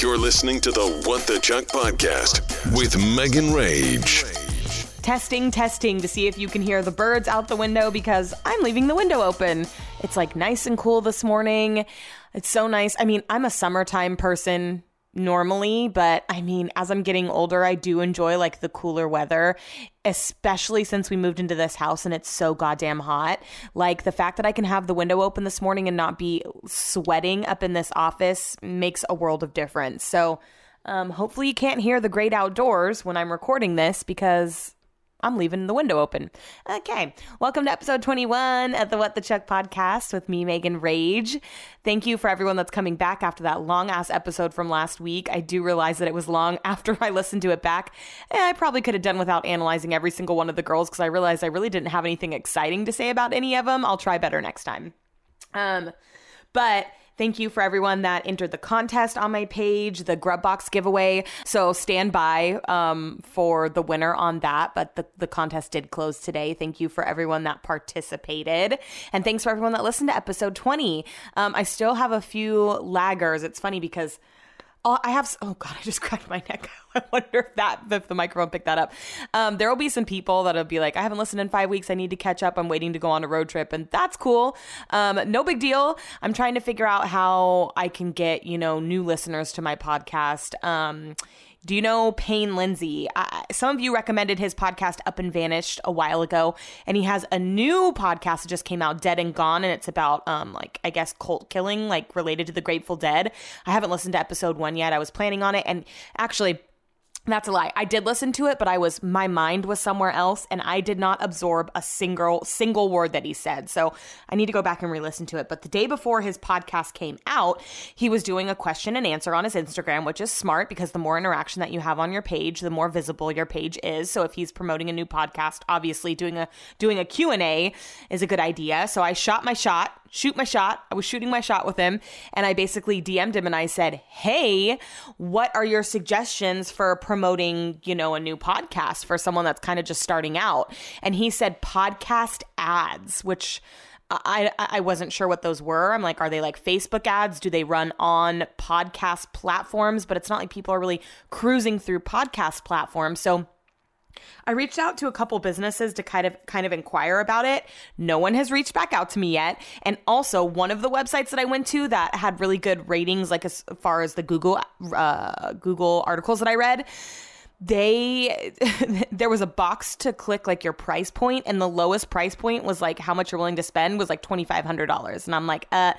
You're listening to the What the Chuck podcast with Megan Rage. Testing, testing to see if you can hear the birds out the window because I'm leaving the window open. It's like nice and cool this morning. It's so nice. I mean, I'm a summertime person normally, but I mean, as I'm getting older, I do enjoy like the cooler weather, especially since we moved into this house and it's so goddamn hot. Like the fact that I can have the window open this morning and not be sweating up in this office makes a world of difference. So, um, hopefully, you can't hear the great outdoors when I'm recording this because I'm leaving the window open. Okay. Welcome to episode 21 of the What the Chuck podcast with me, Megan Rage. Thank you for everyone that's coming back after that long ass episode from last week. I do realize that it was long after I listened to it back. And I probably could have done without analyzing every single one of the girls because I realized I really didn't have anything exciting to say about any of them. I'll try better next time. Um, but Thank you for everyone that entered the contest on my page, the Grub Box giveaway. So stand by um, for the winner on that. But the, the contest did close today. Thank you for everyone that participated. And thanks for everyone that listened to episode 20. Um, I still have a few laggers. It's funny because Oh, I have. Oh God, I just cracked my neck. I wonder if that if the microphone picked that up. Um, there will be some people that'll be like, I haven't listened in five weeks. I need to catch up. I'm waiting to go on a road trip, and that's cool. Um, no big deal. I'm trying to figure out how I can get you know new listeners to my podcast. Um, do you know Payne Lindsay? Some of you recommended his podcast Up and Vanished a while ago, and he has a new podcast that just came out, Dead and Gone, and it's about um like I guess cult killing, like related to the Grateful Dead. I haven't listened to episode one yet. I was planning on it, and actually that's a lie. I did listen to it, but I was my mind was somewhere else and I did not absorb a single single word that he said. So I need to go back and re-listen to it. But the day before his podcast came out, he was doing a question and answer on his Instagram, which is smart because the more interaction that you have on your page, the more visible your page is. So if he's promoting a new podcast, obviously doing a doing a Q&A is a good idea. So I shot my shot shoot my shot. I was shooting my shot with him and I basically DM'd him and I said, "Hey, what are your suggestions for promoting, you know, a new podcast for someone that's kind of just starting out?" And he said podcast ads, which I, I wasn't sure what those were. I'm like, are they like Facebook ads? Do they run on podcast platforms? But it's not like people are really cruising through podcast platforms. So I reached out to a couple businesses to kind of kind of inquire about it. No one has reached back out to me yet. And also, one of the websites that I went to that had really good ratings, like as far as the Google uh, Google articles that I read, they there was a box to click like your price point and the lowest price point was like how much you're willing to spend was like $2500 and i'm like uh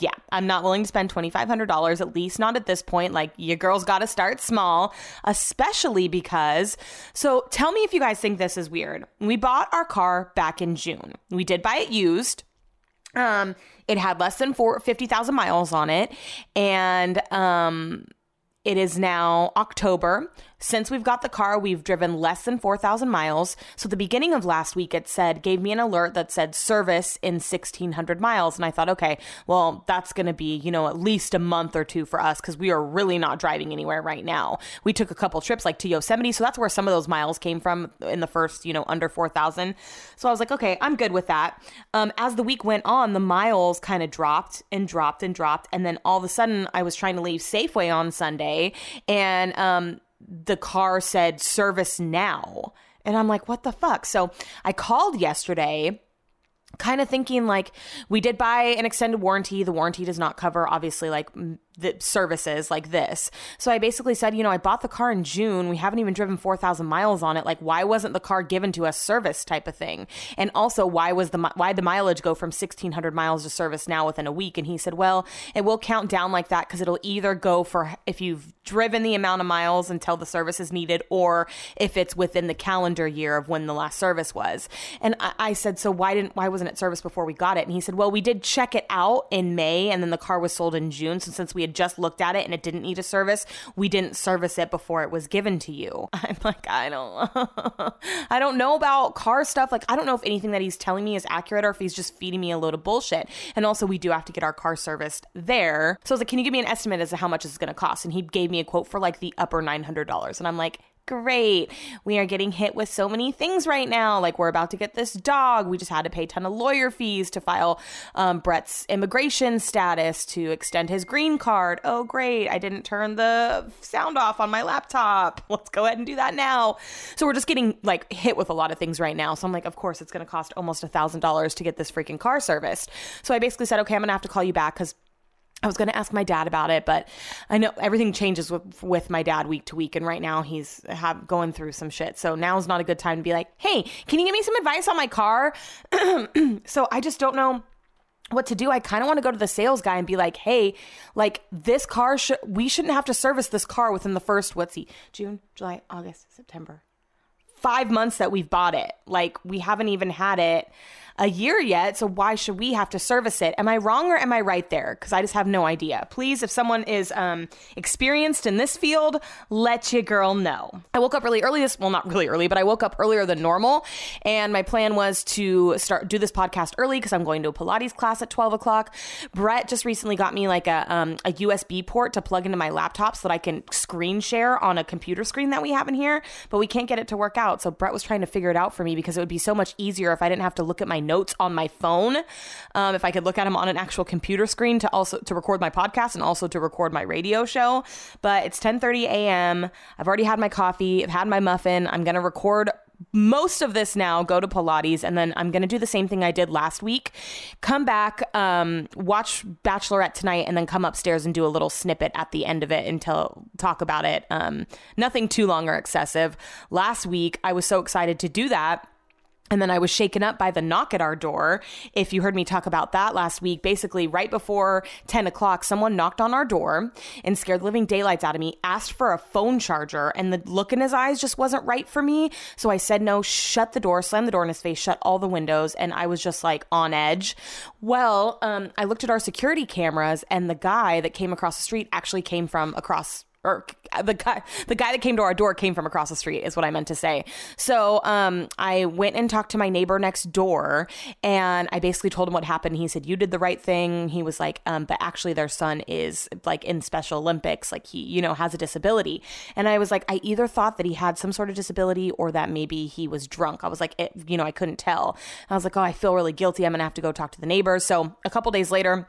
yeah i'm not willing to spend $2500 at least not at this point. Like your girl's got to start small especially because so tell me if you guys think this is weird. We bought our car back in june. We did buy it used. Um it had less than four, 50,000 miles on it. And um it is now October. Since we've got the car, we've driven less than 4,000 miles. So the beginning of last week, it said, gave me an alert that said service in 1,600 miles. And I thought, okay, well, that's going to be, you know, at least a month or two for us because we are really not driving anywhere right now. We took a couple trips like to Yosemite. So that's where some of those miles came from in the first, you know, under 4,000. So I was like, okay, I'm good with that. Um, as the week went on, the miles kind of dropped and dropped and dropped. And then all of a sudden, I was trying to leave Safeway on Sunday and, um, the car said service now. And I'm like, what the fuck? So I called yesterday kind of thinking like we did buy an extended warranty the warranty does not cover obviously like the services like this. So I basically said, you know, I bought the car in June. We haven't even driven 4,000 miles on it. Like, why wasn't the car given to us service type of thing? And also, why was the why the mileage go from 1,600 miles to service now within a week? And he said, well, it will count down like that because it'll either go for if you've driven the amount of miles until the service is needed, or if it's within the calendar year of when the last service was. And I, I said, so why didn't why wasn't it service before we got it? And he said, well, we did check it out in May, and then the car was sold in June. So since we had just looked at it and it didn't need a service, we didn't service it before it was given to you. I'm like, I don't, I don't know about car stuff. Like, I don't know if anything that he's telling me is accurate or if he's just feeding me a load of bullshit. And also, we do have to get our car serviced there. So I was like, can you give me an estimate as to how much this is going to cost? And he gave me a quote for like the upper $900. And I'm like, great. We are getting hit with so many things right now. Like, we're about to get this dog. We just had to pay a ton of lawyer fees to file um, Brett's immigration status to extend his green card. Oh, great. I didn't turn the sound off on my laptop. Let's go ahead and do that now. So, we're just getting like hit with a lot of things right now. So, I'm like, of course, it's going to cost almost a $1,000 to get this freaking car serviced. So, I basically said, okay, I'm going to have to call you back because I was going to ask my dad about it, but I know everything changes with with my dad week to week, and right now he's have, going through some shit. So now's not a good time to be like, "Hey, can you give me some advice on my car?" so I just don't know what to do. I kind of want to go to the sales guy and be like, "Hey, like this car should we shouldn't have to service this car within the first what's he June, July, August, September, five months that we've bought it. Like we haven't even had it." A year yet, so why should we have to service it? Am I wrong or am I right there? Because I just have no idea. Please, if someone is um, experienced in this field, let your girl know. I woke up really early this, well, not really early, but I woke up earlier than normal, and my plan was to start do this podcast early because I'm going to a Pilates class at 12 o'clock. Brett just recently got me like a um, a USB port to plug into my laptop so that I can screen share on a computer screen that we have in here, but we can't get it to work out. So Brett was trying to figure it out for me because it would be so much easier if I didn't have to look at my notes on my phone. Um, if I could look at them on an actual computer screen to also to record my podcast and also to record my radio show. But it's 10:30 a.m. I've already had my coffee. I've had my muffin. I'm gonna record most of this now go to Pilates, and then I'm going to do the same thing I did last week. Come back, um, watch Bachelorette tonight, and then come upstairs and do a little snippet at the end of it until talk about it. Um, nothing too long or excessive. Last week, I was so excited to do that and then I was shaken up by the knock at our door. If you heard me talk about that last week, basically right before 10 o'clock, someone knocked on our door and scared the living daylights out of me, asked for a phone charger, and the look in his eyes just wasn't right for me. So I said no, shut the door, slammed the door in his face, shut all the windows, and I was just like on edge. Well, um, I looked at our security cameras, and the guy that came across the street actually came from across or the guy the guy that came to our door came from across the street is what I meant to say. So um, I went and talked to my neighbor next door, and I basically told him what happened. He said you did the right thing. He was like, um, but actually their son is like in Special Olympics, like he you know has a disability. And I was like, I either thought that he had some sort of disability or that maybe he was drunk. I was like, it, you know, I couldn't tell. I was like, oh, I feel really guilty. I'm gonna have to go talk to the neighbors. So a couple days later.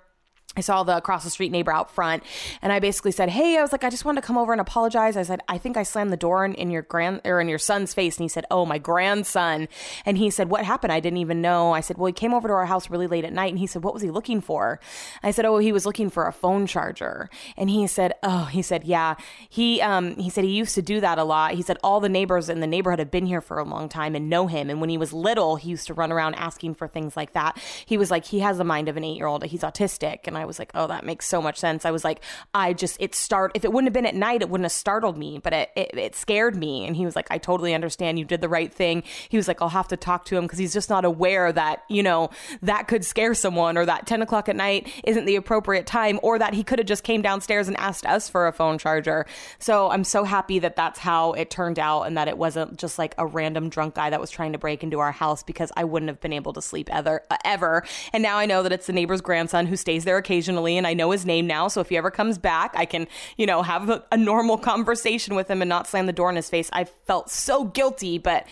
I saw the across the street neighbor out front and I basically said, Hey, I was like, I just wanted to come over and apologize. I said, I think I slammed the door in, in, your grand or in your son's face. And he said, Oh, my grandson. And he said, What happened? I didn't even know. I said, Well, he came over to our house really late at night. And he said, What was he looking for? I said, Oh, he was looking for a phone charger. And he said, Oh, he said, Yeah. He um he said he used to do that a lot. He said all the neighbors in the neighborhood have been here for a long time and know him. And when he was little, he used to run around asking for things like that. He was like, he has the mind of an eight year old. He's autistic. And I was like, Oh, that makes so much sense. I was like, I just, it start, if it wouldn't have been at night, it wouldn't have startled me, but it, it, it scared me. And he was like, I totally understand. You did the right thing. He was like, I'll have to talk to him because he's just not aware that, you know, that could scare someone or that 10 o'clock at night isn't the appropriate time or that he could have just came downstairs and asked us for a phone charger. So I'm so happy that that's how it turned out and that it wasn't just like a random drunk guy that was trying to break into our house because I wouldn't have been able to sleep ever, ever. And now I know that it's the neighbor's grandson who stays there occasionally and I know his name now. So if he ever comes back, I can, you know, have a, a normal conversation with him and not slam the door in his face. I felt so guilty, but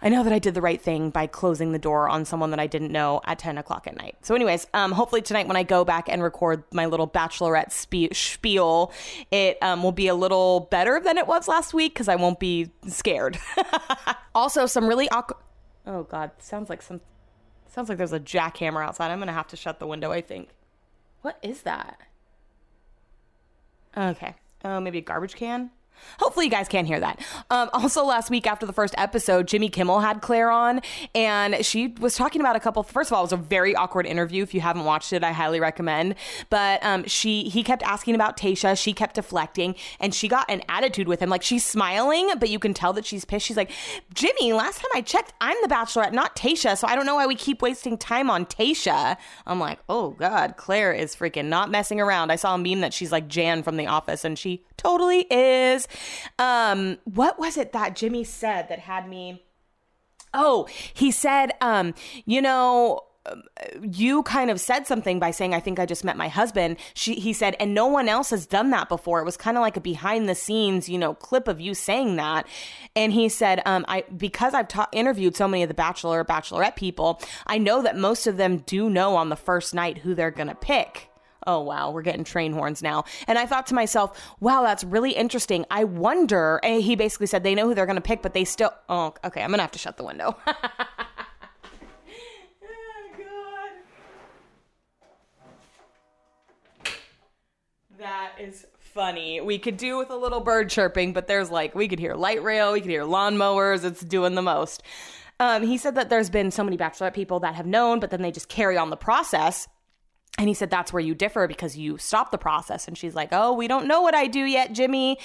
I know that I did the right thing by closing the door on someone that I didn't know at 10 o'clock at night. So, anyways, um, hopefully tonight when I go back and record my little bachelorette spe- spiel, it um, will be a little better than it was last week because I won't be scared. also, some really awkward. Oh God, sounds like some. Sounds like there's a jackhammer outside. I'm gonna have to shut the window. I think. What is that? Okay. Oh, maybe a garbage can? Hopefully, you guys can't hear that. Um, also, last week after the first episode, Jimmy Kimmel had Claire on, and she was talking about a couple. First of all, it was a very awkward interview. If you haven't watched it, I highly recommend. But um, she he kept asking about Tayshia. She kept deflecting, and she got an attitude with him. Like she's smiling, but you can tell that she's pissed. She's like, Jimmy, last time I checked, I'm the Bachelorette, not Tayshia. So I don't know why we keep wasting time on Tayshia. I'm like, oh god, Claire is freaking not messing around. I saw a meme that she's like Jan from The Office, and she totally is. Um, what was it that Jimmy said that had me? Oh, he said, um, you know, you kind of said something by saying, I think I just met my husband. She, he said, and no one else has done that before. It was kind of like a behind the scenes, you know, clip of you saying that. And he said, um, I, because I've ta- interviewed so many of the bachelor, or bachelorette people, I know that most of them do know on the first night who they're to pick. Oh, wow, we're getting train horns now. And I thought to myself, wow, that's really interesting. I wonder. he basically said they know who they're going to pick, but they still. Oh, okay, I'm to have to shut the window. oh, God. That is funny. We could do with a little bird chirping, but there's like, we could hear light rail, we could hear lawnmowers. It's doing the most. Um, he said that there's been so many bachelorette people that have known, but then they just carry on the process. And he said, That's where you differ because you stop the process. And she's like, Oh, we don't know what I do yet, Jimmy.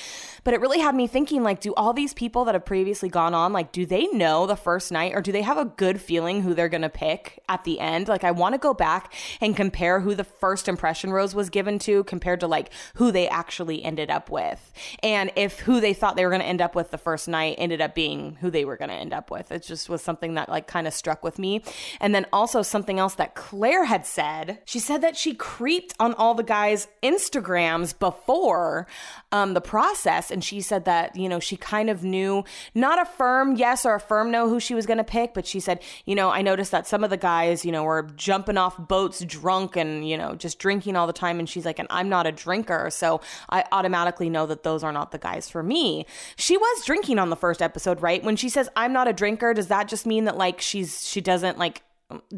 But it really had me thinking, like, do all these people that have previously gone on, like, do they know the first night or do they have a good feeling who they're going to pick at the end? Like, I want to go back and compare who the first impression rose was given to compared to, like, who they actually ended up with. And if who they thought they were going to end up with the first night ended up being who they were going to end up with. It just was something that, like, kind of struck with me. And then also something else that Claire had said. She said, said that she creeped on all the guys' Instagrams before um, the process. And she said that, you know, she kind of knew not a firm yes or a firm no who she was going to pick, but she said, you know, I noticed that some of the guys, you know, were jumping off boats drunk and, you know, just drinking all the time. And she's like, and I'm not a drinker. So I automatically know that those are not the guys for me. She was drinking on the first episode, right? When she says, I'm not a drinker, does that just mean that like she's, she doesn't like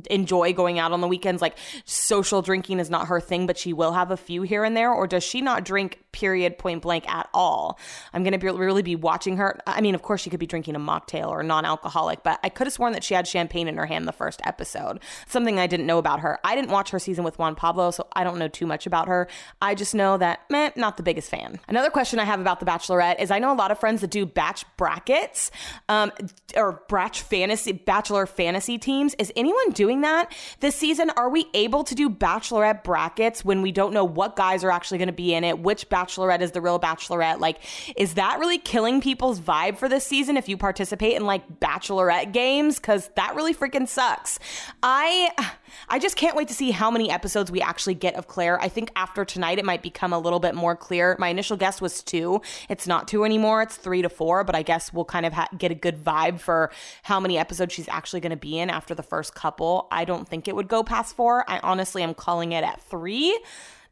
enjoy going out on the weekends. Like social drinking is not her thing but she will have a few here and there. Or does she not drink period point blank at all. I'm going to be, really be watching her. I mean of course she could be drinking a mocktail or non-alcoholic but i could have sworn that she had champagne in her hand the first episode. Something i didn't know about her. I didn't watch her season with juan pablo so i don't know too much about her. I just know that meh, not the biggest fan. Another question i have about the bachelorette is i know a lot of friends that do batch brackets um, or batch fantasy bachelor fantasy teams. Is anyone anyone doing that? This season? Are we able to do bachelorette brackets when we don't know what guys are actually going to be in it? Which bachelorette is the real bachelorette? Like, is that really killing people's vibe for this season if you participate in like bachelorette games? Because that really freaking sucks. I. I just can't wait to see how many episodes we actually get of Claire. I think after tonight, it might become a little bit more clear. My initial guess was two. It's not two anymore. It's three to four, but I guess we'll kind of ha- get a good vibe for how many episodes she's actually going to be in after the first couple. I don't think it would go past four. I honestly am calling it at three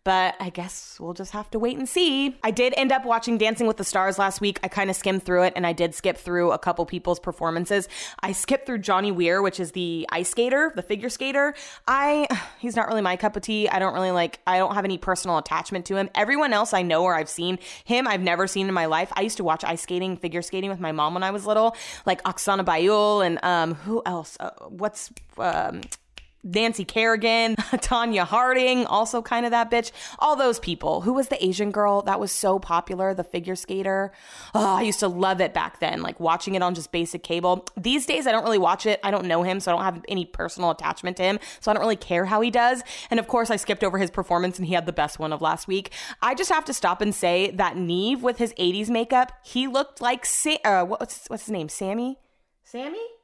but I guess we'll just have to wait and see. I did end up watching Dancing with the Stars last week. I kind of skimmed through it and I did skip through a couple people's performances. I skipped through Johnny Weir, which is the ice skater, the figure skater. I he's not really my cup of tea. I don't really like I don't have any personal attachment to him. Everyone else I know or I've seen him, I've never seen in my life. I used to watch ice skating, figure skating with my mom when I was little, like Oksana Bayul and um who else? Uh, what's um Nancy Kerrigan, Tonya Harding, also kind of that bitch. All those people. Who was the Asian girl that was so popular, the figure skater? Oh, I used to love it back then, like watching it on just basic cable. These days, I don't really watch it. I don't know him, so I don't have any personal attachment to him. So I don't really care how he does. And of course, I skipped over his performance and he had the best one of last week. I just have to stop and say that Nev with his 80s makeup, he looked like, Sa- uh, what's, what's his name? Sammy? Sammy?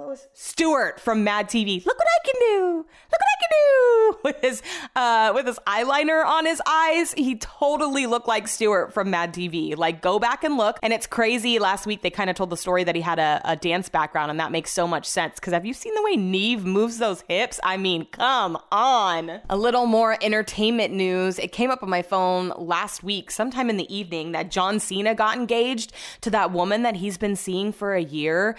What was Stuart from Mad TV? Look what I can do! Look what I can do! With his uh, with his eyeliner on his eyes, he totally looked like Stuart from Mad TV. Like, go back and look. And it's crazy. Last week they kind of told the story that he had a, a dance background, and that makes so much sense. Because have you seen the way Nev moves those hips? I mean, come on. A little more entertainment news. It came up on my phone last week, sometime in the evening, that John Cena got engaged to that woman that he's been seeing for a year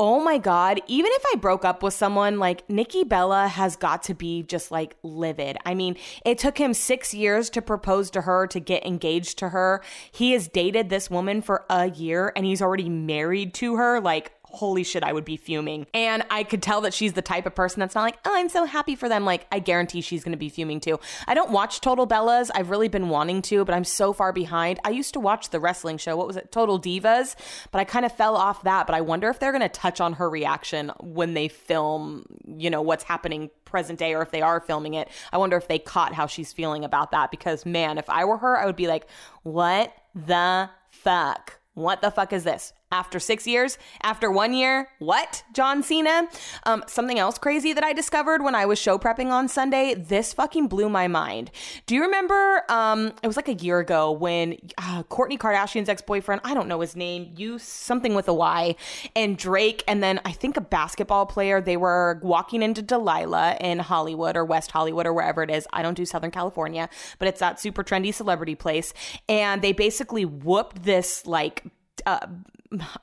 oh my God, even if I broke up with someone, like Nikki Bella has got to be just like livid. I mean, it took him six years to propose to her, to get engaged to her. He has dated this woman for a year and he's already married to her. Like, holy shit, I would be fuming. And I could tell that she's the type of person that's not like, oh, I'm so happy for them. Like, I guarantee she's going to be fuming too. I don't watch Total Bellas. I've really been wanting to, but I'm so far behind. I used to watch the wrestling show. What was it? Total Divas. But I kind of fell off that. But I wonder if they're going to touch on her reaction when they film, you know, what's happening present day or if they are filming it. I wonder if they caught how she's feeling about that because, man, if I were her, I would be like, what the fuck? What the fuck is this? After six years, after one year, what? John Cena? Um, something else crazy that I discovered when I was show prepping on Sunday. This fucking blew my mind. Do you remember? Um, it was like a year ago when uh, Kourtney Kardashian's ex boyfriend, I don't know his name, used something with a Y, and Drake, and then I think a basketball player. They were walking into Delilah in Hollywood or West Hollywood or wherever it is. I don't do Southern California, but it's that super trendy celebrity place, and they basically whooped this like. Uh,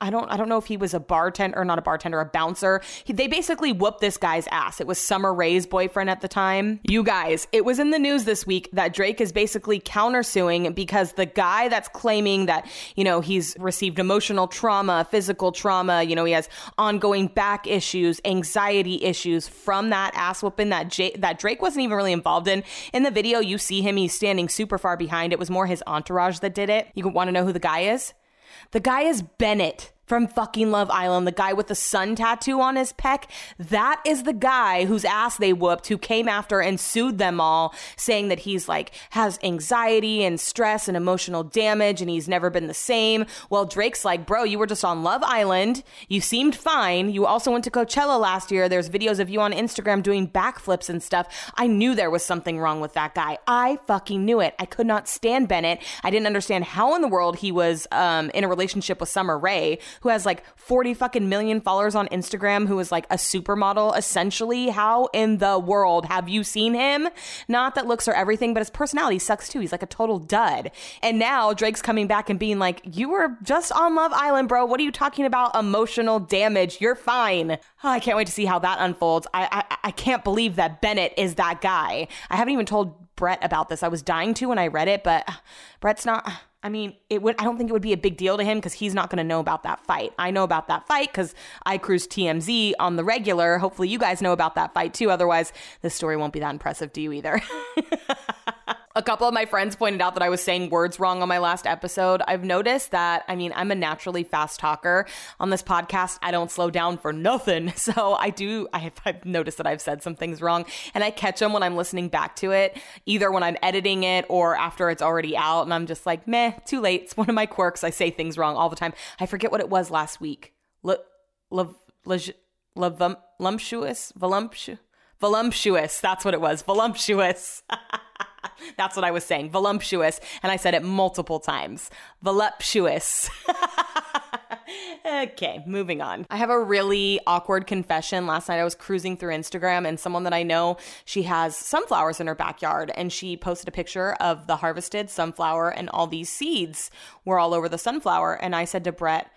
I don't I don't know if he was a bartender or not a bartender, a bouncer. He, they basically whooped this guy's ass. It was Summer Rae's boyfriend at the time. You guys, it was in the news this week that Drake is basically countersuing because the guy that's claiming that, you know, he's received emotional trauma, physical trauma, you know, he has ongoing back issues, anxiety issues from that ass whooping that J- that Drake wasn't even really involved in. In the video, you see him, he's standing super far behind. It was more his entourage that did it. You want to know who the guy is? The guy is Bennett from fucking Love Island, the guy with the sun tattoo on his pec. That is the guy whose ass they whooped, who came after and sued them all, saying that he's like has anxiety and stress and emotional damage and he's never been the same. Well, Drake's like, bro, you were just on Love Island. You seemed fine. You also went to Coachella last year. There's videos of you on Instagram doing backflips and stuff. I knew there was something wrong with that guy. I fucking knew it. I could not stand Bennett. I didn't understand how in the world he was um, in a relationship with Summer Rae who has like 40 fucking million followers on Instagram, who is like a supermodel essentially. How in the world have you seen him? Not that looks are everything, but his personality sucks too. He's like a total dud. And now Drake's coming back and being like, You were just on Love Island, bro. What are you talking about? Emotional damage. You're fine. Oh, I can't wait to see how that unfolds. I, I I can't believe that Bennett is that guy. I haven't even told Brett about this. I was dying to when I read it, but Brett's not I mean, it would. I don't think it would be a big deal to him because he's not going to know about that fight. I know about that fight because I cruise TMZ on the regular. Hopefully, you guys know about that fight too. Otherwise, this story won't be that impressive to you either. A couple of my friends pointed out that I was saying words wrong on my last episode. I've noticed that, I mean, I'm a naturally fast talker. On this podcast, I don't slow down for nothing. So I do, I have, I've noticed that I've said some things wrong and I catch them when I'm listening back to it, either when I'm editing it or after it's already out. And I'm just like, meh, too late. It's one of my quirks. I say things wrong all the time. I forget what it was last week. L- l- l- l- voluptuous, voluptuous, voluptuous. That's what it was. Voluptuous. That's what I was saying. Voluptuous. And I said it multiple times. Voluptuous. okay, moving on. I have a really awkward confession. Last night I was cruising through Instagram and someone that I know, she has sunflowers in her backyard and she posted a picture of the harvested sunflower and all these seeds were all over the sunflower. And I said to Brett,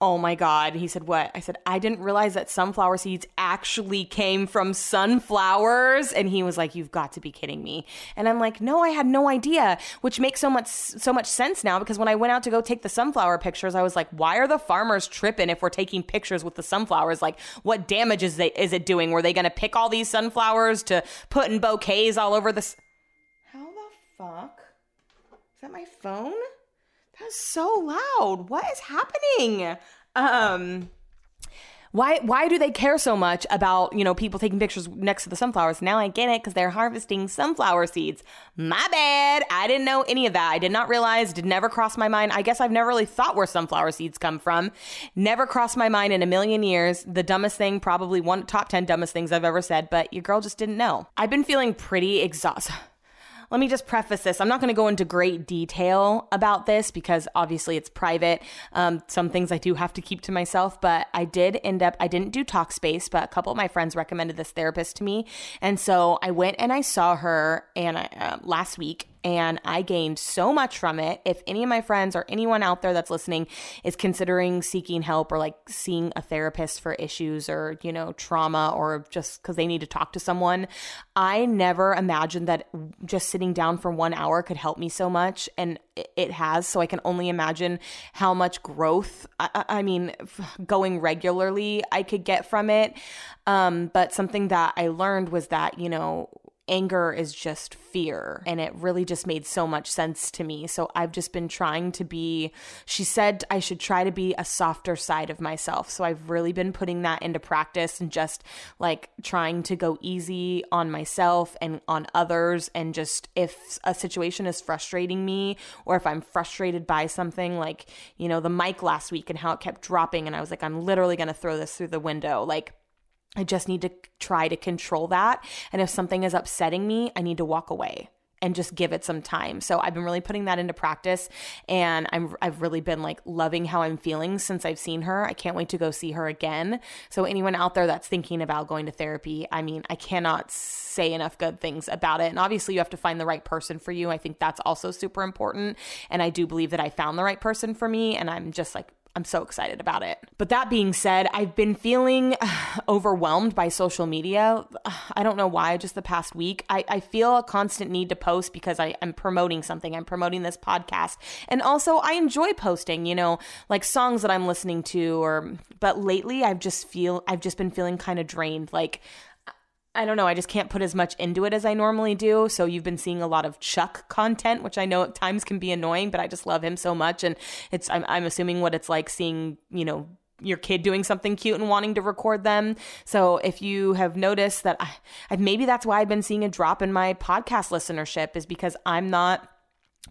Oh my God. He said, What? I said, I didn't realize that sunflower seeds actually came from sunflowers. And he was like, You've got to be kidding me. And I'm like, No, I had no idea, which makes so much so much sense now because when I went out to go take the sunflower pictures, I was like, Why are the farmers tripping if we're taking pictures with the sunflowers? Like, what damage is, they, is it doing? Were they going to pick all these sunflowers to put in bouquets all over the. How the fuck? Is that my phone? That's so loud. What is happening? Um why why do they care so much about, you know, people taking pictures next to the sunflowers? Now I get it cuz they're harvesting sunflower seeds. My bad. I didn't know any of that. I did not realize, did never cross my mind. I guess I've never really thought where sunflower seeds come from. Never crossed my mind in a million years. The dumbest thing, probably one top 10 dumbest things I've ever said, but your girl just didn't know. I've been feeling pretty exhausted let me just preface this. I'm not going to go into great detail about this because obviously it's private. Um, some things I do have to keep to myself, but I did end up, I didn't do Talkspace, but a couple of my friends recommended this therapist to me. And so I went and I saw her and I, uh, last week and I gained so much from it. If any of my friends or anyone out there that's listening is considering seeking help or like seeing a therapist for issues or, you know, trauma or just because they need to talk to someone, I never imagined that just sitting down for one hour could help me so much. And it has. So I can only imagine how much growth, I, I mean, going regularly, I could get from it. Um, but something that I learned was that, you know, anger is just fear. And it really just made so much sense to me. So I've just been trying to be, she said I should try to be a softer side of myself. So I've really been putting that into practice and just like trying to go easy on myself and on others. And just if a situation is frustrating me or if I'm frustrated by something, like, you know, the mic last week and how it kept dropping, and I was like, I'm literally going to throw this through the window. Like, I just need to try to control that. And if something is upsetting me, I need to walk away and just give it some time. So I've been really putting that into practice and I'm I've really been like loving how I'm feeling since I've seen her. I can't wait to go see her again. So anyone out there that's thinking about going to therapy, I mean, I cannot say enough good things about it. And obviously you have to find the right person for you. I think that's also super important and I do believe that I found the right person for me and I'm just like I'm so excited about it. But that being said, I've been feeling overwhelmed by social media. I don't know why, just the past week. I, I feel a constant need to post because I, am promoting something. I'm promoting this podcast. And also I enjoy posting, you know, like songs that I'm listening to or but lately I've just feel I've just been feeling kind of drained. Like I don't know, I just can't put as much into it as I normally do. So you've been seeing a lot of Chuck content, which I know at times can be annoying, but I just love him so much. And it's, I'm, I'm assuming what it's like seeing, you know, your kid doing something cute and wanting to record them. So if you have noticed that I, maybe that's why I've been seeing a drop in my podcast listenership is because I'm not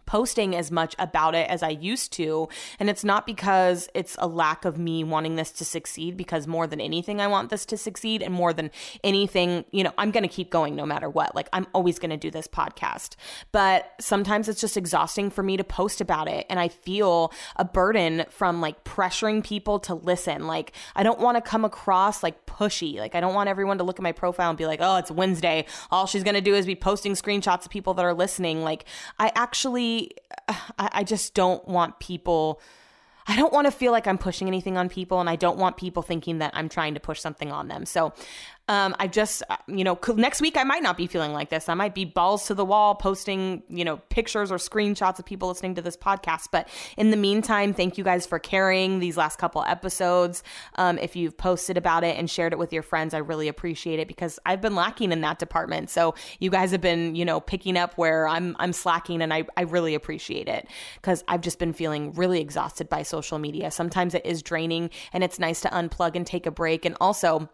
posting as much about it as I used to. And it's not because it's a lack of me wanting this to succeed, because more than anything, I want this to succeed. And more than anything, you know, I'm going to keep going no matter what. Like, I'm always going to do this podcast. But sometimes it's just exhausting for me to post about it. And I feel a burden from like pressuring people to listen. Like, I don't want to come across like pushy. Like, I don't want everyone to look at my profile and be like, oh, it's Wednesday. All she's going to do is be posting screenshots of people that are listening. Like, I actually I, I just don't want people I don't want to feel like I'm pushing anything on people and I don't want people thinking that I'm trying to push something on them. So um, I just, uh, you know, next week I might not be feeling like this. I might be balls to the wall posting, you know, pictures or screenshots of people listening to this podcast. But in the meantime, thank you guys for carrying these last couple episodes. Um, if you've posted about it and shared it with your friends, I really appreciate it because I've been lacking in that department. So you guys have been, you know, picking up where I'm, I'm slacking and I, I really appreciate it because I've just been feeling really exhausted by social media. Sometimes it is draining and it's nice to unplug and take a break. And also,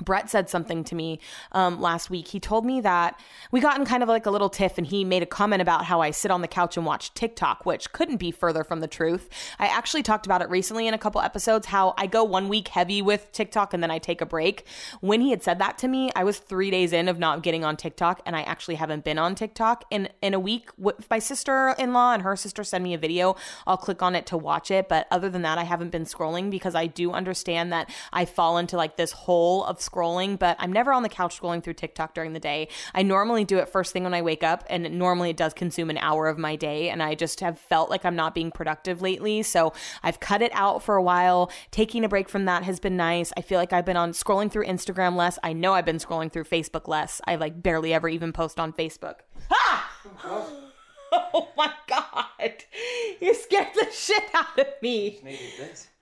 Brett said something to me um, last week. He told me that we got in kind of like a little tiff, and he made a comment about how I sit on the couch and watch TikTok, which couldn't be further from the truth. I actually talked about it recently in a couple episodes how I go one week heavy with TikTok and then I take a break. When he had said that to me, I was three days in of not getting on TikTok, and I actually haven't been on TikTok in in a week. My sister in law and her sister send me a video, I'll click on it to watch it. But other than that, I haven't been scrolling because I do understand that I fall into like this hole of scrolling, but I'm never on the couch scrolling through TikTok during the day. I normally do it first thing when I wake up, and normally it does consume an hour of my day. And I just have felt like I'm not being productive lately. So I've cut it out for a while. Taking a break from that has been nice. I feel like I've been on scrolling through Instagram less. I know I've been scrolling through Facebook less. I like barely ever even post on Facebook. Ah! Oh my god! You scared the shit out of me.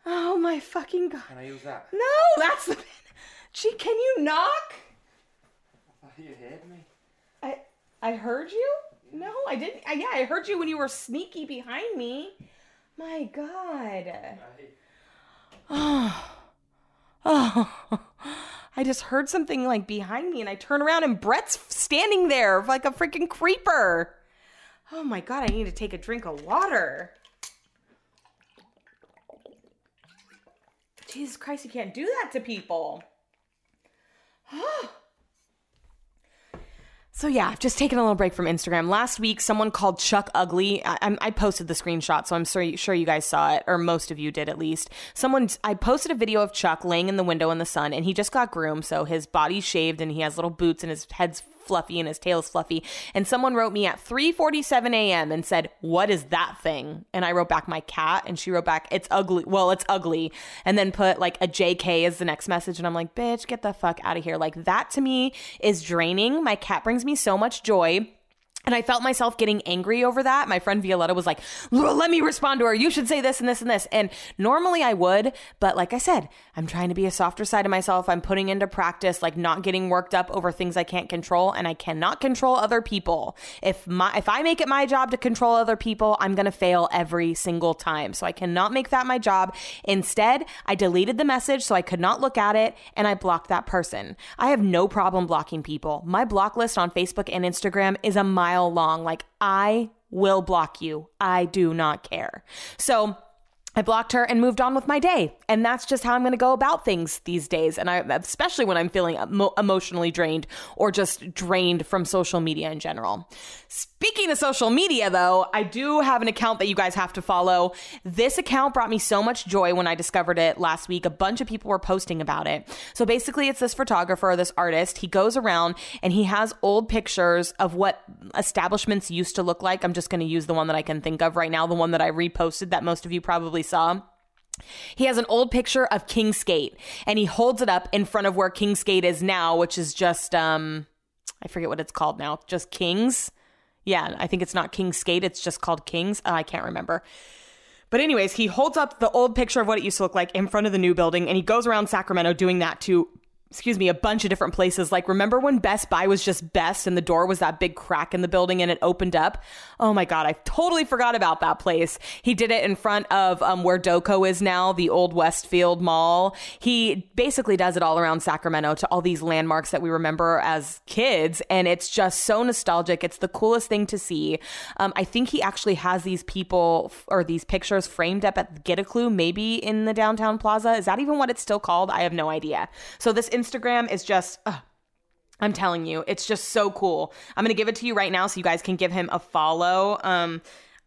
Oh my fucking god! Can I use that? No, that's the. Gee, can you knock? I thought you heard me. I I heard you. No, I didn't. I, yeah, I heard you when you were sneaky behind me. My God. Oh. Oh. I just heard something like behind me and I turn around and Brett's standing there like a freaking creeper. Oh my God, I need to take a drink of water. Jesus Christ, you can't do that to people. So yeah, I've just taking a little break from Instagram. Last week, someone called Chuck ugly. I, I, posted the screenshot, so I'm sure sure you guys saw it, or most of you did at least. Someone I posted a video of Chuck laying in the window in the sun, and he just got groomed, so his body's shaved and he has little boots and his head's fluffy and his tail is fluffy. And someone wrote me at 3:47 a.m. and said, "What is that thing?" And I wrote back my cat, and she wrote back, "It's ugly." Well, it's ugly, and then put like a JK as the next message, and I'm like, "Bitch, get the fuck out of here!" Like that to me is draining. My cat brings me so much joy And I felt myself getting angry over that. My friend Violetta was like, let me respond to her. You should say this and this and this. And normally I would, but like I said, I'm trying to be a softer side of myself. I'm putting into practice, like not getting worked up over things I can't control. And I cannot control other people. If my, if I make it my job to control other people, I'm going to fail every single time. So I cannot make that my job. Instead, I deleted the message so I could not look at it and I blocked that person. I have no problem blocking people. My block list on Facebook and Instagram is a mile mile long. Like, I will block you. I do not care. So, I blocked her and moved on with my day. And that's just how I'm going to go about things these days. And I, especially when I'm feeling emo- emotionally drained or just drained from social media in general. Speaking of social media, though, I do have an account that you guys have to follow. This account brought me so much joy when I discovered it last week. A bunch of people were posting about it. So basically, it's this photographer, this artist. He goes around and he has old pictures of what establishments used to look like. I'm just going to use the one that I can think of right now, the one that I reposted that most of you probably saw. He has an old picture of Kingsgate and he holds it up in front of where Kingsgate is now, which is just um I forget what it's called now. Just Kings. Yeah, I think it's not Kingsgate, it's just called Kings. Uh, I can't remember. But anyways, he holds up the old picture of what it used to look like in front of the new building and he goes around Sacramento doing that to excuse me, a bunch of different places. Like, remember when Best Buy was just Best and the door was that big crack in the building and it opened up? Oh my God, I totally forgot about that place. He did it in front of um, where Doco is now, the old Westfield Mall. He basically does it all around Sacramento to all these landmarks that we remember as kids. And it's just so nostalgic. It's the coolest thing to see. Um, I think he actually has these people or these pictures framed up at Get a Clue, maybe in the downtown plaza. Is that even what it's still called? I have no idea. So this Instagram is just. Uh, I'm telling you, it's just so cool. I'm going to give it to you right now so you guys can give him a follow. Um,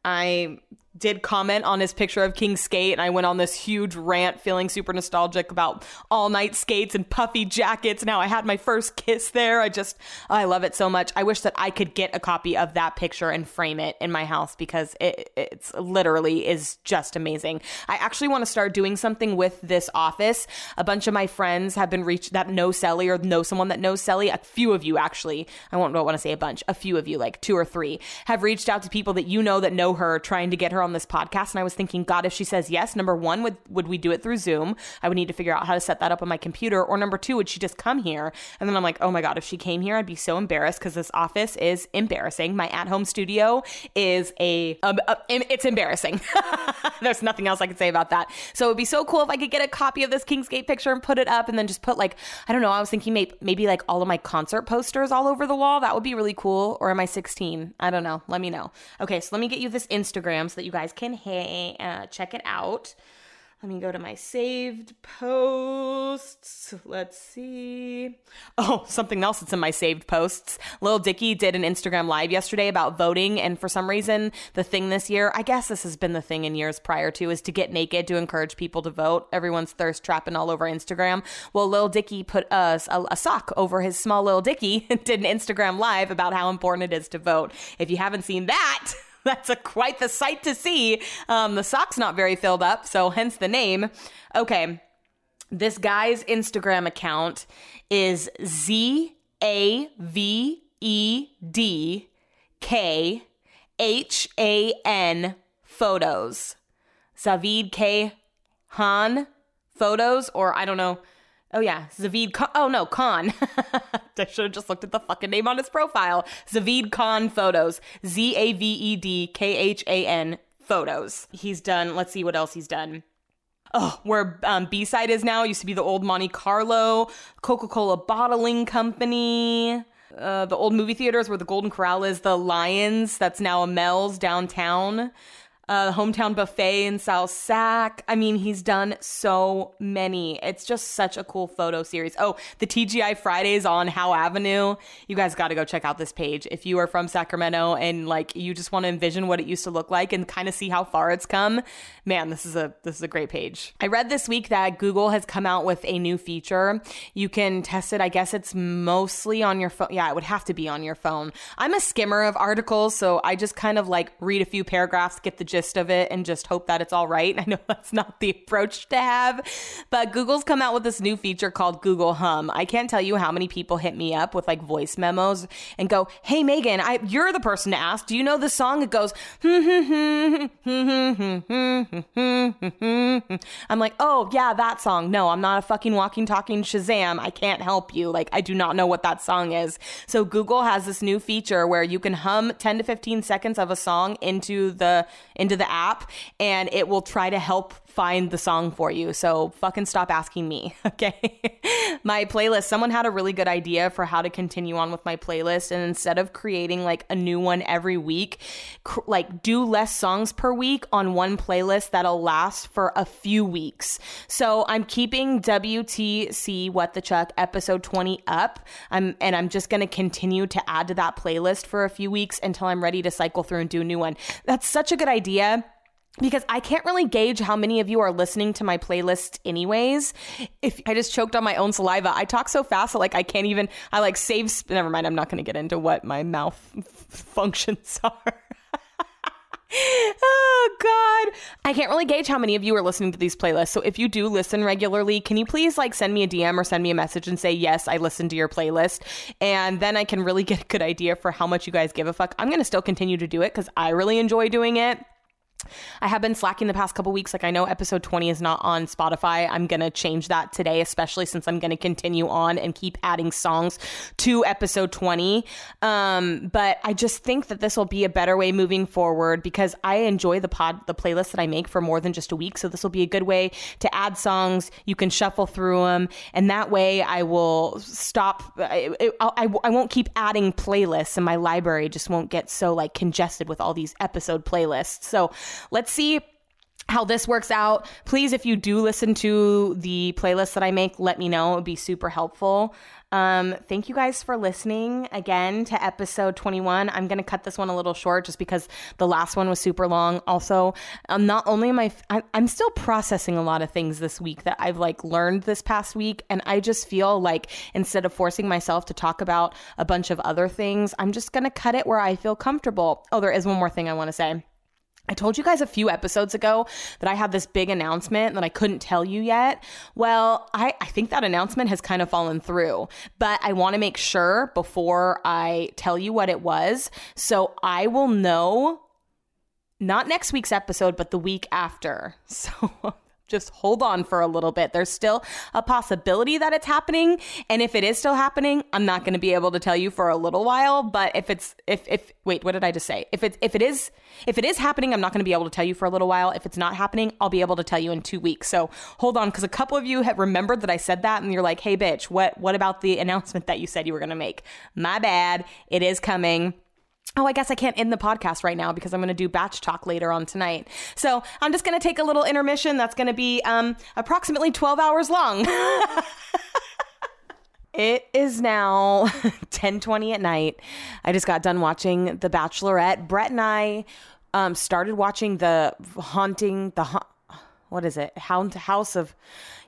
I did comment on his picture of King Skate, and I went on this huge rant feeling super nostalgic about all night skates and puffy jackets and how I had my first kiss there. I just, I love it so much. I wish that I could get a copy of that picture and frame it in my house because it, it's literally is just amazing. I actually want to start doing something with this office. A bunch of my friends have been reached that know Sally or know someone that knows Sally. A few of you actually, I won't want to say a bunch, a few of you, like two or three, have reached out to people that you know that know her, trying to get her on on this podcast and I was thinking, God, if she says yes, number one, would would we do it through Zoom? I would need to figure out how to set that up on my computer. Or number two, would she just come here? And then I'm like, oh my God, if she came here, I'd be so embarrassed because this office is embarrassing. My at home studio is a, um, uh, it's embarrassing. There's nothing else I could say about that. So it'd be so cool if I could get a copy of this Kingsgate picture and put it up and then just put like, I don't know, I was thinking maybe, maybe like all of my concert posters all over the wall. That would be really cool. Or am I 16? I don't know. Let me know. Okay, so let me get you this Instagram so that you guys can hey, uh, check it out. Let me go to my saved posts. Let's see. Oh, something else that's in my saved posts. Lil Dicky did an Instagram live yesterday about voting, and for some reason, the thing this year, I guess this has been the thing in years prior to, is to get naked to encourage people to vote. Everyone's thirst trapping all over Instagram. Well, Lil Dicky put a, a, a sock over his small Lil Dicky and did an Instagram live about how important it is to vote. If you haven't seen that, that's a quite the sight to see. Um, the sock's not very filled up, so hence the name. Okay, this guy's Instagram account is Z A V E D K H A N photos. Zavid K Han photos, or I don't know Oh yeah, Zavid. Oh no, Khan. I should have just looked at the fucking name on his profile. Zavid Khan photos. Z A V E D K H A N photos. He's done. Let's see what else he's done. Oh, where um, B side is now used to be the old Monte Carlo Coca Cola bottling company. Uh, the old movie theaters where the Golden Corral is, the Lions. That's now a Mel's downtown uh, Hometown Buffet in South Sac. I mean, he's done so many. It's just such a cool photo series. Oh, the TGI Fridays on Howe Avenue. You guys got to go check out this page. If you are from Sacramento and like you just want to envision what it used to look like and kind of see how far it's come, man, this is a this is a great page. I read this week that Google has come out with a new feature. You can test it. I guess it's mostly on your phone. Yeah, it would have to be on your phone. I'm a skimmer of articles, so I just kind of like read a few paragraphs, get the gist gist of it and just hope that it's all right. I know that's not the approach to have, but Google's come out with this new feature called Google Hum. I can't tell you how many people hit me up with like voice memos and go, "Hey Megan, I you're the person to ask. Do you know the song?" It goes, I'm like, "Oh, yeah, that song. No, I'm not a fucking walking talking Shazam. I can't help you. Like I do not know what that song is." So Google has this new feature where you can hum 10 to 15 seconds of a song into the into the app and it will try to help find the song for you. So fucking stop asking me, okay? my playlist, someone had a really good idea for how to continue on with my playlist and instead of creating like a new one every week, cr- like do less songs per week on one playlist that'll last for a few weeks. So I'm keeping WTC What the Chuck episode 20 up. I'm and I'm just going to continue to add to that playlist for a few weeks until I'm ready to cycle through and do a new one. That's such a good idea because I can't really gauge how many of you are listening to my playlist anyways. If I just choked on my own saliva, I talk so fast that like I can't even I like save never mind, I'm not going to get into what my mouth functions are. oh god i can't really gauge how many of you are listening to these playlists so if you do listen regularly can you please like send me a dm or send me a message and say yes i listened to your playlist and then i can really get a good idea for how much you guys give a fuck i'm going to still continue to do it because i really enjoy doing it I have been slacking the past couple weeks. Like I know episode 20 is not on Spotify. I'm going to change that today, especially since I'm going to continue on and keep adding songs to episode 20. Um, but I just think that this will be a better way moving forward because I enjoy the pod, the playlist that I make for more than just a week. So this will be a good way to add songs. You can shuffle through them. And that way I will stop. I, I, I won't keep adding playlists and my library just won't get so like congested with all these episode playlists. So Let's see how this works out. Please, if you do listen to the playlist that I make, let me know. It would be super helpful. Um, thank you guys for listening again to episode 21. I'm going to cut this one a little short just because the last one was super long. Also, um, not only am I, I, I'm still processing a lot of things this week that I've like learned this past week. And I just feel like instead of forcing myself to talk about a bunch of other things, I'm just going to cut it where I feel comfortable. Oh, there is one more thing I want to say. I told you guys a few episodes ago that I had this big announcement that I couldn't tell you yet. Well, I, I think that announcement has kind of fallen through, but I want to make sure before I tell you what it was. So I will know not next week's episode, but the week after. So just hold on for a little bit. There's still a possibility that it's happening, and if it is still happening, I'm not going to be able to tell you for a little while, but if it's if if wait, what did I just say? If it if it is if it is happening, I'm not going to be able to tell you for a little while. If it's not happening, I'll be able to tell you in 2 weeks. So, hold on cuz a couple of you have remembered that I said that and you're like, "Hey bitch, what what about the announcement that you said you were going to make?" My bad. It is coming. Oh, I guess I can't end the podcast right now because I'm going to do batch talk later on tonight. So I'm just going to take a little intermission that's going to be um, approximately 12 hours long. it is now 10:20 at night. I just got done watching The Bachelorette. Brett and I um, started watching the haunting the ha- what is it? Hound House of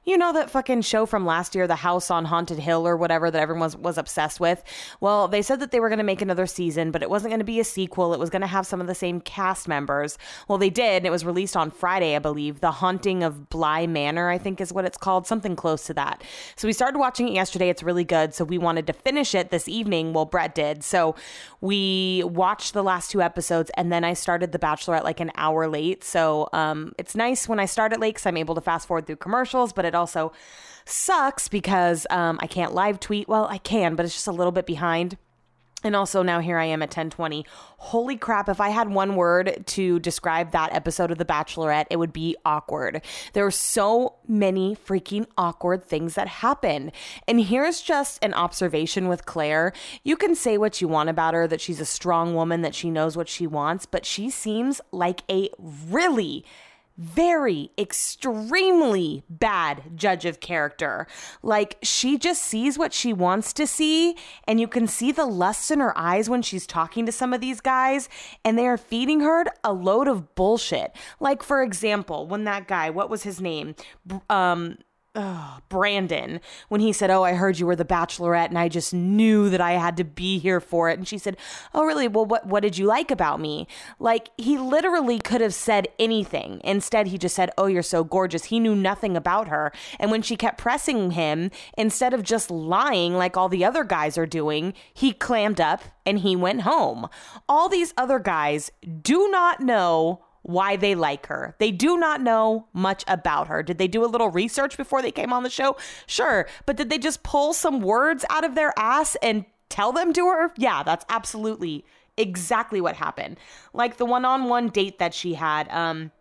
you know that fucking show from last year, The House on Haunted Hill or whatever that everyone was, was obsessed with? Well, they said that they were going to make another season, but it wasn't going to be a sequel. It was going to have some of the same cast members. Well, they did, and it was released on Friday, I believe. The Haunting of Bly Manor, I think is what it's called, something close to that. So we started watching it yesterday. It's really good. So we wanted to finish it this evening. Well, Brett did. So we watched the last two episodes, and then I started The Bachelorette like an hour late. So um, it's nice when I start it late because I'm able to fast forward through commercials, but it also sucks because um, I can't live tweet. Well, I can, but it's just a little bit behind. And also now here I am at 1020. Holy crap, if I had one word to describe that episode of The Bachelorette, it would be awkward. There are so many freaking awkward things that happen. And here's just an observation with Clare. You can say what you want about her, that she's a strong woman, that she knows what she wants, but she seems like a really very extremely bad judge of character. Like she just sees what she wants to see and you can see the lust in her eyes when she's talking to some of these guys and they are feeding her a load of bullshit. Like for example, when that guy, what was his name? Um uh, Brandon when he said, "Oh, I heard you were the Bachelorette, and I just knew that I had to be here for it." And she said, "Oh, really? Well, what what did you like about me?" Like he literally could have said anything. Instead, he just said, "Oh, you're so gorgeous." He knew nothing about her, and when she kept pressing him, instead of just lying like all the other guys are doing, he clammed up and he went home. All these other guys do not know why they like her. They do not know much about her. Did they do a little research before they came on the show? Sure. But did they just pull some words out of their ass and tell them to her? Yeah, that's absolutely exactly what happened. Like the one on one date that she had, um,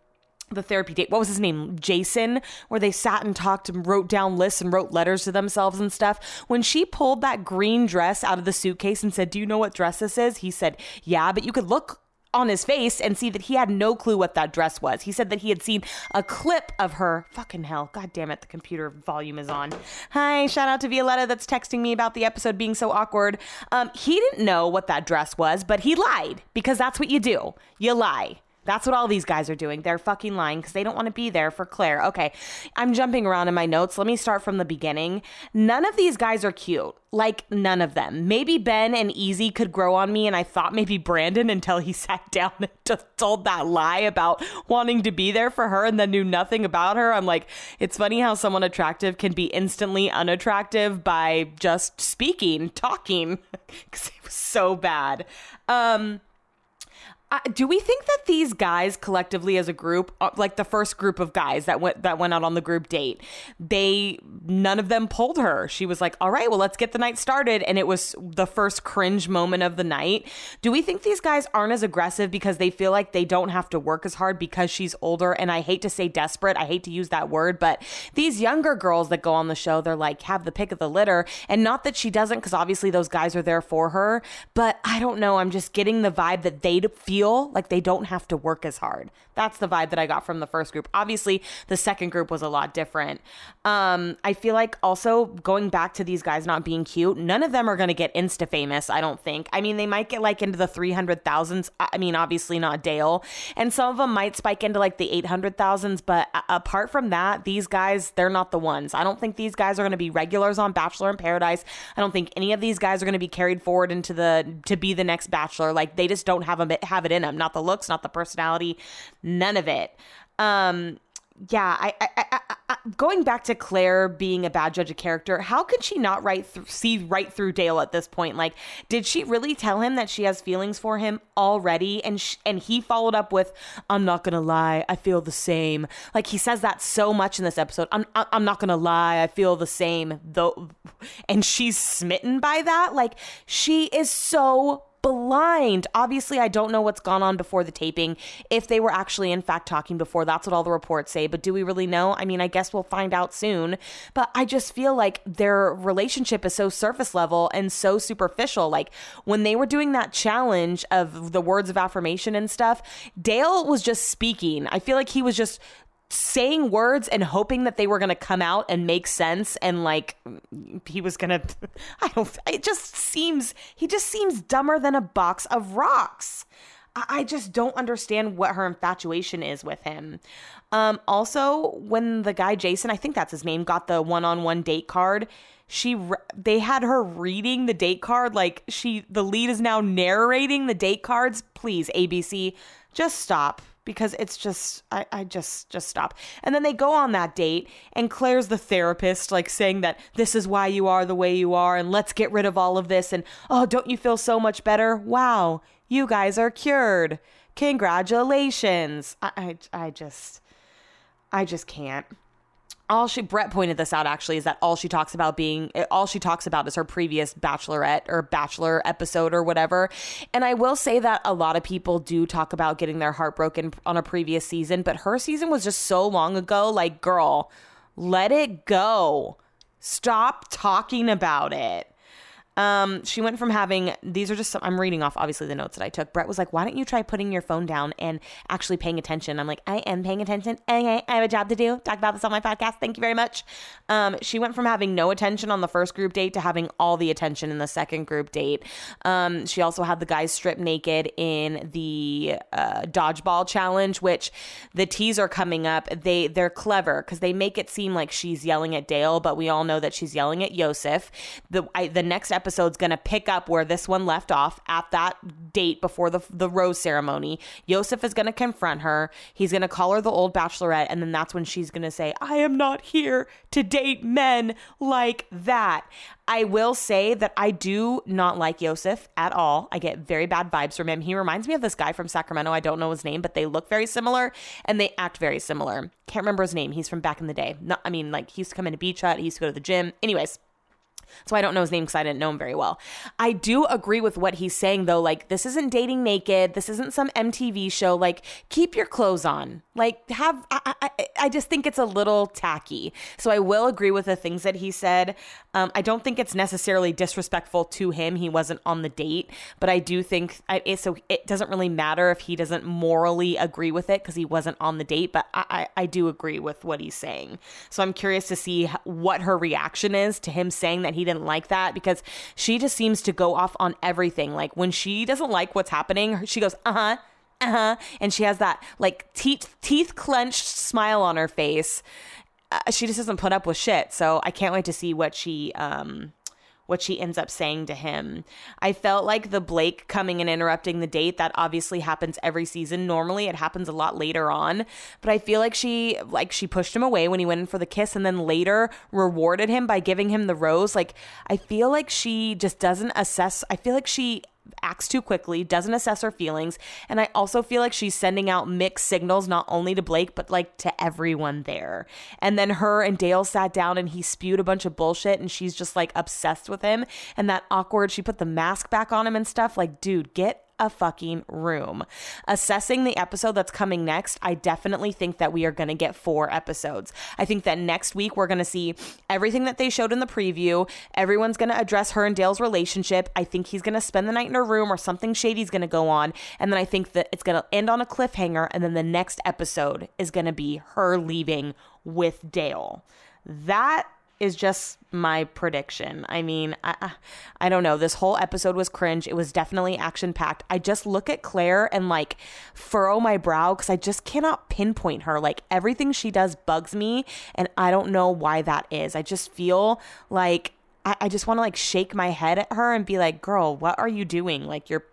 the therapy date. What was his name? Jason, where they sat and talked and wrote down lists and wrote letters to themselves and stuff. When she pulled that green dress out of the suitcase and said, Do you know what dress this is? He said, Yeah, but you could look on his face and see that he had no clue what that dress was. He said that he had seen a clip of her. Fucking hell. God damn it. The computer volume is on. Hi. Shout out to Violetta that's texting me about the episode being so awkward. Um, he didn't know what that dress was, but he lied because that's what you do. You lie. That's what all these guys are doing. They're fucking lying because they don't want to be there for Clare. Okay, I'm jumping around in my notes. Let me start from the beginning. None of these guys are cute. Like, none of them. Maybe Ben and Easy could grow on me, and I thought maybe Brandon until he sat down and just told that lie about wanting to be there for her and then knew nothing about her. I'm like, it's funny how someone attractive can be instantly unattractive by just speaking, talking, because it was so bad. Um, do we think that these guys collectively as a group uh, like the first group of guys that went that went out on the group date they none of them pulled her. She was like all right well let's get the night started. And it was the first cringe moment of the night. Do we think these guys aren't as aggressive because they feel like they don't have to work as hard because she's older? And i hate to say desperate i hate to use that word but these younger girls that go on the show they're like have the pick of the litter. And not that she doesn't because obviously those guys are there for her but i don't know. I'm just getting the vibe that they feel feel like they don't have to work as hard. That's the vibe that I got from the first group. Obviously, the second group was a lot different. Um, I feel like also going back to these guys not being cute, none of them are going to get insta famous, I don't think. I mean, they might get like into the 300,000s. I mean, obviously not Dale. And some of them might spike into like the 800,000s. But apart from that, these guys, they're not the ones. I don't think these guys are going to be regulars on Bachelor in Paradise. I don't think any of these guys are going to be carried forward into the, to be the next Bachelor. Like they just don't have a, have it in him. Not the looks, not the personality, none of it. Um, yeah, I, I, I, I, going back to Clare being a bad judge of character, how could she not right th- see right through Dale at this point? Like, did she really tell him that she has feelings for him already? And sh- and he followed up with, "I'm not gonna lie, I feel the same." Like he says that so much in this episode. I'm I'm not gonna lie, I feel the same though, and she's smitten by that. Like she is so blind. Obviously, I don't know what's gone on before the taping. If they were actually, in fact, talking before, that's what all the reports say. But do we really know? I mean, I guess we'll find out soon. But I just feel like their relationship is so surface level and so superficial. Like when they were doing that challenge of the words of affirmation and stuff, Dale was just speaking. I feel like he was just saying words and hoping that they were going to come out and make sense and like he was going to I don't it just seems he just seems dumber than a box of rocks. I just don't understand what her infatuation is with him. Um, also, when the guy Jason, I think that's his name, got the one-on-one date card, she re- they had her reading the date card like she the lead is now narrating the date cards. Please, ABC, just stop because it's just I, I just just stop. And then they go on that date and Clare's the therapist like saying that this is why you are the way you are and let's get rid of all of this and oh don't you feel so much better? Wow you guys are cured. Congratulations. I i, I just i just can't all she Brett pointed this out actually is that all she talks about being all she talks about is her previous bachelorette or bachelor episode or whatever. And I will say that a lot of people do talk about getting their heart broken on a previous season, but her season was just so long ago. Like, girl, let it go. Stop talking about it. Um, she went from having these are just some, I'm reading off obviously the notes that I took. Brett was like, "Why don't you try putting your phone down and actually paying attention?" I'm like, "I am paying attention. Okay, I have a job to do. Talk about this on my podcast. Thank you very much." Um, she went from having no attention on the first group date to having all the attention in the second group date. Um, she also had the guys strip naked in the uh, dodgeball challenge, which the teaser coming up. They they're clever because they make it seem like she's yelling at Dale, but we all know that she's yelling at Yosef. The I, the next episode's going to pick up where this one left off at that date before the the rose ceremony. Yosef is going to confront her. He's going to call her the old bachelorette, and then that's when she's going to say, "I am not here to date men like that." I will say that I do not like Yosef at all. I get very bad vibes from him. He reminds me of this guy from Sacramento. I don't know his name, but they look very similar and they act very similar. Can't remember his name. He's from back in the day. Not, I mean, like he used to come into Beach Hut. He used to go to the gym. Anyways. So I don't know his name because I didn't know him very well. I do agree with what he's saying though. Like this isn't dating naked. This isn't some MTV show. Like keep your clothes on. Like have I, I, I just think it's a little tacky. So I will agree with the things that he said. Um, I don't think it's necessarily disrespectful to him. He wasn't on the date, but I do think I, it, so. It doesn't really matter if he doesn't morally agree with it because he wasn't on the date. But I, I I do agree with what he's saying. So I'm curious to see what her reaction is to him saying that he didn't like that because she just seems to go off on everything. Like when she doesn't like what's happening, she goes, "Uh huh." Uh-huh. And she has that like teeth teeth clenched smile on her face. Uh, she just doesn't put up with shit. So I can't wait to see what she um what she ends up saying to him. I felt like the Blake coming and interrupting the date that obviously happens every season. Normally it happens a lot later on, but I feel like she like she pushed him away when he went in for the kiss and then later rewarded him by giving him the rose. Like I feel like she just doesn't assess. I feel like she acts too quickly, doesn't assess her feelings. And I also feel like she's sending out mixed signals, not only to Blake, but like to everyone there. And then her and Dale sat down and he spewed a bunch of bullshit and she's just like obsessed with him. And that awkward, she put the mask back on him and stuff. Like, dude, get a fucking room. Assessing the episode that's coming next, I definitely think that we are going to get four episodes. I think that next week we're going to see everything that they showed in the preview. Everyone's going to address her and Dale's relationship. I think he's going to spend the night in her room or something shady's going to go on. And then I think that it's going to end on a cliffhanger. And then the next episode is going to be her leaving with Dale. That is just my prediction. I mean, I, I don't know. This whole episode was cringe. It was definitely action packed. I just look at Clare and like furrow my brow because I just cannot pinpoint her. Like everything she does bugs me, and I don't know why that is. I just feel like I, I just want to like shake my head at her and be like, girl, what are you doing? Like you're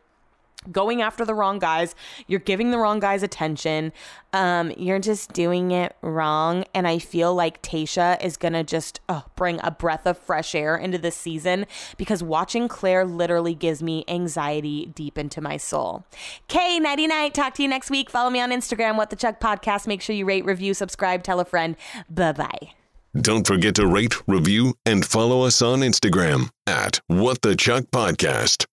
going after the wrong guys. You're giving the wrong guys attention. Um, you're just doing it wrong. And I feel like Tayshia is going to just oh, bring a breath of fresh air into this season because watching Clare literally gives me anxiety deep into my soul. K, nighty night. Talk to you next week. Follow me on Instagram, What the Chuck Podcast. Make sure you rate, review, subscribe, tell a friend. Bye bye. Don't forget to rate, review, and follow us on Instagram at What the Chuck Podcast.